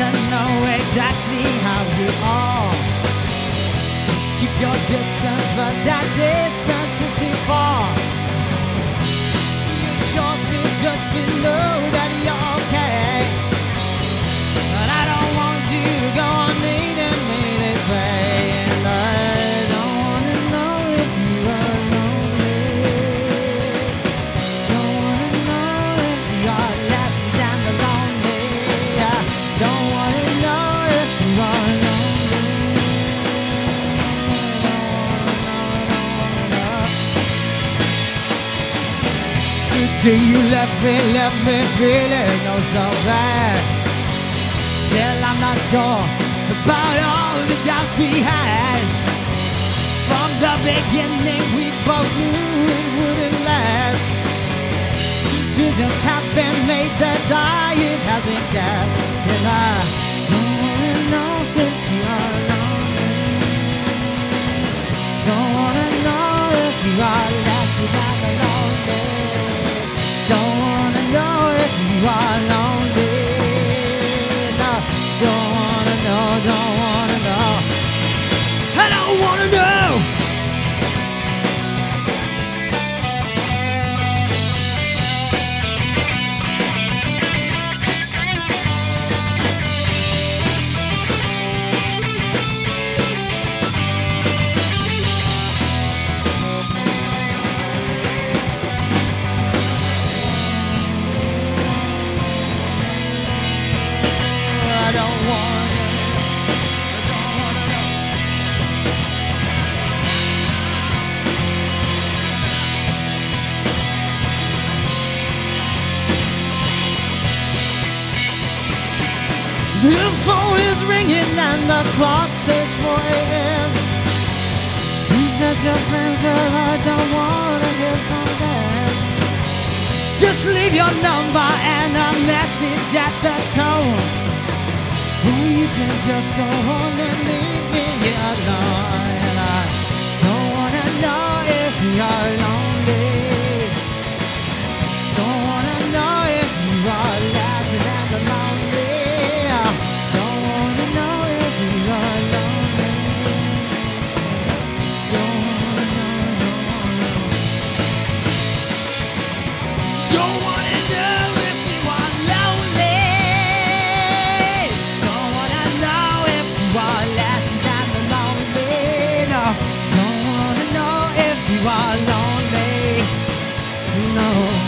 to know exactly how you are. Keep your distance, but that distance is too far. You chose me just to know. Day you left me, left me feeling oh so bad. Still, I'm not sure about all the doubts we had. From the beginning, we both knew it wouldn't last. Decisions have been made that dying has been kept. And I I don't wanna know. I don't wanna. The phone is ringing and the clock says 4 a.m. Your friend, girl? I don't wanna hear from them. Just leave your number and a message at the tone. Or you can just go on and leave me alone. You are lonely. No.